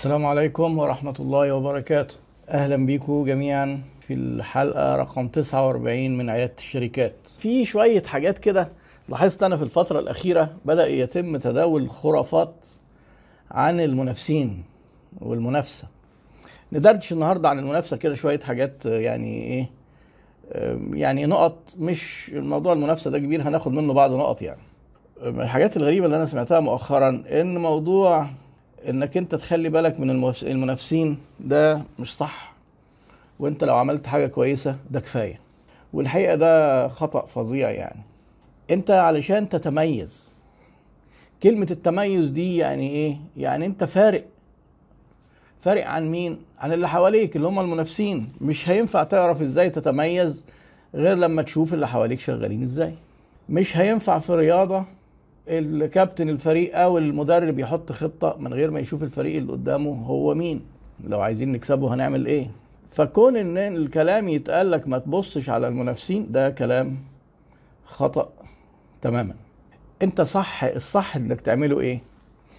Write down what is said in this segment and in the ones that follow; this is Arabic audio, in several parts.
السلام عليكم ورحمة الله وبركاته. أهلا بيكم جميعا في الحلقة رقم 49 من عيادة الشركات. في شوية حاجات كده لاحظت أنا في الفترة الأخيرة بدأ يتم تداول خرافات عن المنافسين والمنافسة. ندردش النهاردة عن المنافسة كده شوية حاجات يعني إيه يعني نقط مش الموضوع المنافسة ده كبير هناخد منه بعض نقط يعني. الحاجات الغريبة اللي أنا سمعتها مؤخرا إن موضوع إنك أنت تخلي بالك من المنافسين ده مش صح. وأنت لو عملت حاجة كويسة ده كفاية. والحقيقة ده خطأ فظيع يعني. أنت علشان تتميز. كلمة التميز دي يعني إيه؟ يعني أنت فارق. فارق عن مين؟ عن اللي حواليك اللي هم المنافسين. مش هينفع تعرف إزاي تتميز غير لما تشوف اللي حواليك شغالين إزاي. مش هينفع في رياضة الكابتن الفريق أو المدرب يحط خطة من غير ما يشوف الفريق اللي قدامه هو مين. لو عايزين نكسبه هنعمل إيه؟ فكون إن الكلام يتقال لك ما تبصش على المنافسين ده كلام خطأ تماما. أنت صح الصح إنك تعمله إيه؟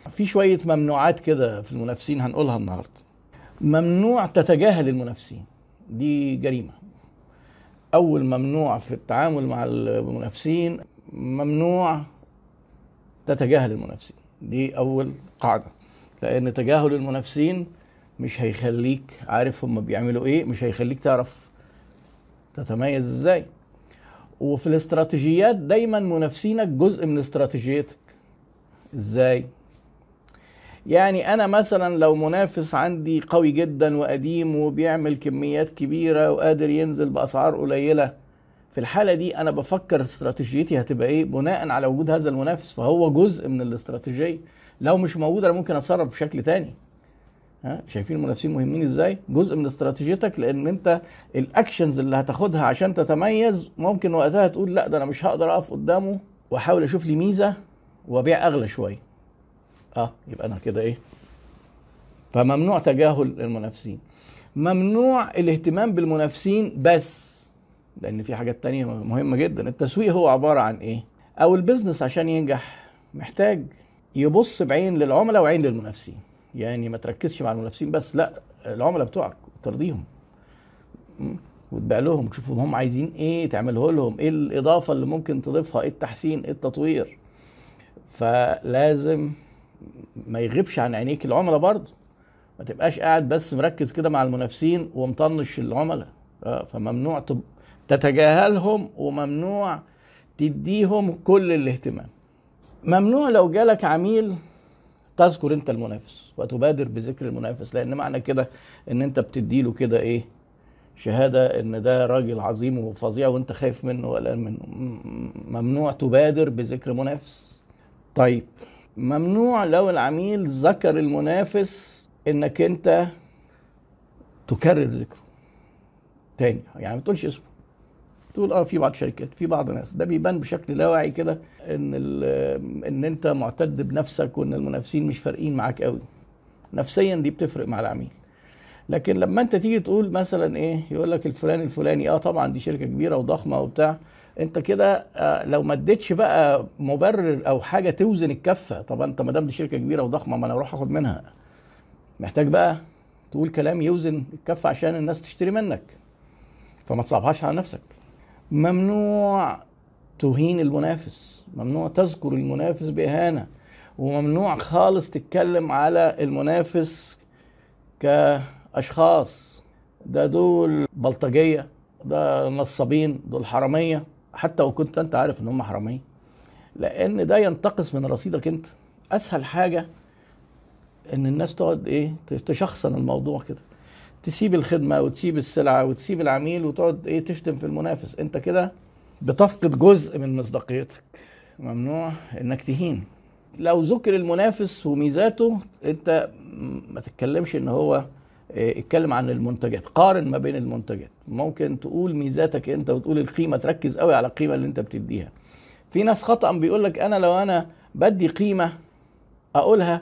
في شوية ممنوعات كده في المنافسين هنقولها النهارده. ممنوع تتجاهل المنافسين. دي جريمة. أول ممنوع في التعامل مع المنافسين ممنوع تتجاهل المنافسين. دي أول قاعدة. لأن تجاهل المنافسين مش هيخليك عارف هم بيعملوا إيه مش هيخليك تعرف تتميز إزاي. وفي الاستراتيجيات دايما منافسينك جزء من استراتيجيتك. إزاي؟ يعني أنا مثلا لو منافس عندي قوي جدا وقديم وبيعمل كميات كبيرة وقادر ينزل بأسعار قليلة في الحالة دي أنا بفكر استراتيجيتي هتبقى إيه؟ بناء على وجود هذا المنافس فهو جزء من الاستراتيجية. لو مش موجود أنا ممكن أتصرف بشكل تاني. ها؟ شايفين المنافسين مهمين إزاي؟ جزء من استراتيجيتك لأن أنت الأكشنز اللي هتاخدها عشان تتميز ممكن وقتها تقول لا ده أنا مش هقدر أقف قدامه وأحاول أشوف لي ميزة وأبيع أغلى شوية. أه يبقى أنا كده إيه؟ فممنوع تجاهل المنافسين. ممنوع الاهتمام بالمنافسين بس. لأن في حاجات تانية مهمة جدا. التسويق هو عبارة عن إيه؟ أو البيزنس عشان ينجح محتاج يبص بعين للعملاء وعين للمنافسين. يعني ما تركزش مع المنافسين بس لا العملاء بتوعك ترضيهم وتبيع لهم تشوفهم هم عايزين إيه تعمله لهم إيه الإضافة اللي ممكن تضيفها إيه التحسين إيه التطوير. فلازم ما يغيبش عن عينيك العملاء برضه. ما تبقاش قاعد بس مركز كده مع المنافسين ومطنش العملاء. فممنوع تب... تتجاهلهم وممنوع تديهم كل الاهتمام. ممنوع لو جالك عميل تذكر انت المنافس وتبادر بذكر المنافس لأن معنى كده إن انت بتديله كده إيه؟ شهادة إن ده راجل عظيم وفظيع وانت خايف منه ولا منه ممنوع تبادر بذكر منافس. طيب ممنوع لو العميل ذكر المنافس إنك انت تكرر ذكره تاني. يعني ما تقولش اسمه. تقول آه في بعض الشركات في بعض الناس ده بيبان بشكل لا واعي كده إن إن أنت معتد بنفسك وإن المنافسين مش فارقين معاك قوي. نفسيا دي بتفرق مع العميل. لكن لما أنت تيجي تقول مثلا إيه يقول لك الفلاني الفلاني آه طبعا دي شركة كبيرة وضخمة وبتاع. أنت كده آه لو ما اديتش بقى مبرر أو حاجة توزن الكفة طب أنت ما دام دي شركة كبيرة وضخمة ما أنا أروح آخد منها. محتاج بقى تقول كلام يوزن الكفة عشان الناس تشتري منك. فما تصعبهاش على نفسك. ممنوع تهين المنافس ممنوع تذكر المنافس بإهانة وممنوع خالص تتكلم على المنافس كأشخاص. ده دول بلطجية ده نصابين دول حرامية حتى وكنت أنت عارف إن هم حرامية. لأن ده ينتقص من رصيدك أنت. أسهل حاجة إن الناس تقعد إيه تشخصن الموضوع كده. تسيب الخدمة وتسيب السلعة وتسيب العميل وتقعد إيه تشتم في المنافس. أنت كده بتفقد جزء من مصداقيتك. ممنوع إنك تهين. لو ذكر المنافس وميزاته أنت ما تتكلمش إن هو اتكلم عن المنتجات. قارن ما بين المنتجات. ممكن تقول ميزاتك أنت وتقول القيمة تركز قوي على القيمة اللي أنت بتديها. في ناس خطأ بيقول لك أنا لو أنا بدي قيمة أقولها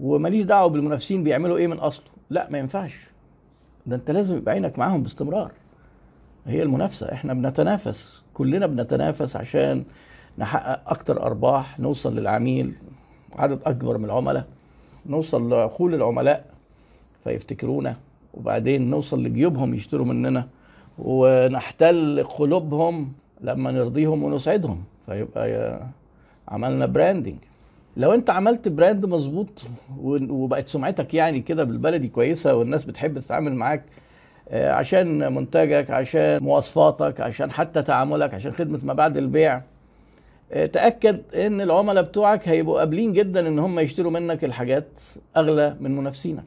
وماليش دعوة بالمنافسين بيعملوا إيه من أصله. لا ما ينفعش. ده انت لازم يبقى عينك معاهم باستمرار. هي المنافسة. إحنا بنتنافس. كلنا بنتنافس عشان نحقق أكتر أرباح نوصل للعميل عدد أكبر من العملاء نوصل لعقول العملاء فيفتكرونا. وبعدين نوصل لجيوبهم يشتروا مننا. ونحتل قلوبهم لما نرضيهم ونسعدهم. فيبقى عملنا branding لو انت عملت brand مظبوط وبقت سمعتك يعني كده بالبلدي كويسة والناس بتحب تتعامل معاك آه، عشان منتجك عشان مواصفاتك عشان حتى تعاملك عشان خدمة ما بعد البيع آه، تأكد ان العملاء بتوعك هيبقوا قابلين جدا ان هم يشتروا منك الحاجات اغلى من منافسينك.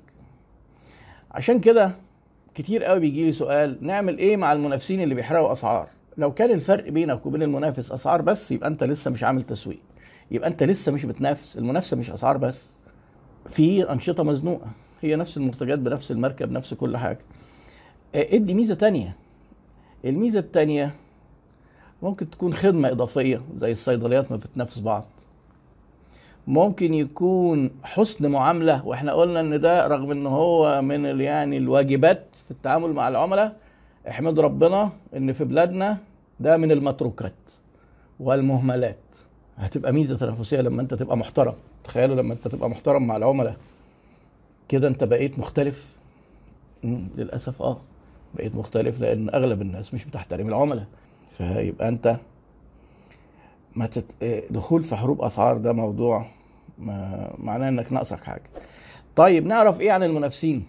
عشان كده كتير قوي بيجي لي سؤال نعمل إيه مع المنافسين اللي بيحرقوا أسعار؟ لو كان الفرق بينك وبين المنافس أسعار بس يبقى انت لسه مش عامل تسويق. يبقى انت لسه مش بتنافس المنافسة مش أسعار بس في أنشطة مزنوقة هي نفس المنتجات بنفس الماركه بنفس كل حاجة. آه، ادي ميزة تانية. الميزة التانية ممكن تكون خدمة إضافية زي الصيدليات ما بتنافس بعض. ممكن يكون حسن معاملة وإحنا قلنا إن ده رغم إن هو من يعني الواجبات في التعامل مع العملاء احمد ربنا إن في بلادنا ده من المتروكات والمهملات. هتبقى ميزة تنافسية لما انت تبقى محترم. تخيلوا لما انت تبقى محترم مع العملاء. كده انت بقيت مختلف؟ للأسف آه. بقيت مختلف لأن أغلب الناس مش بتحترم العملاء. فيبقى انت ما تت... دخول في حروب أسعار ده موضوع ما معناه إنك ناقصك حاجة. طيب نعرف إيه عن المنافسين؟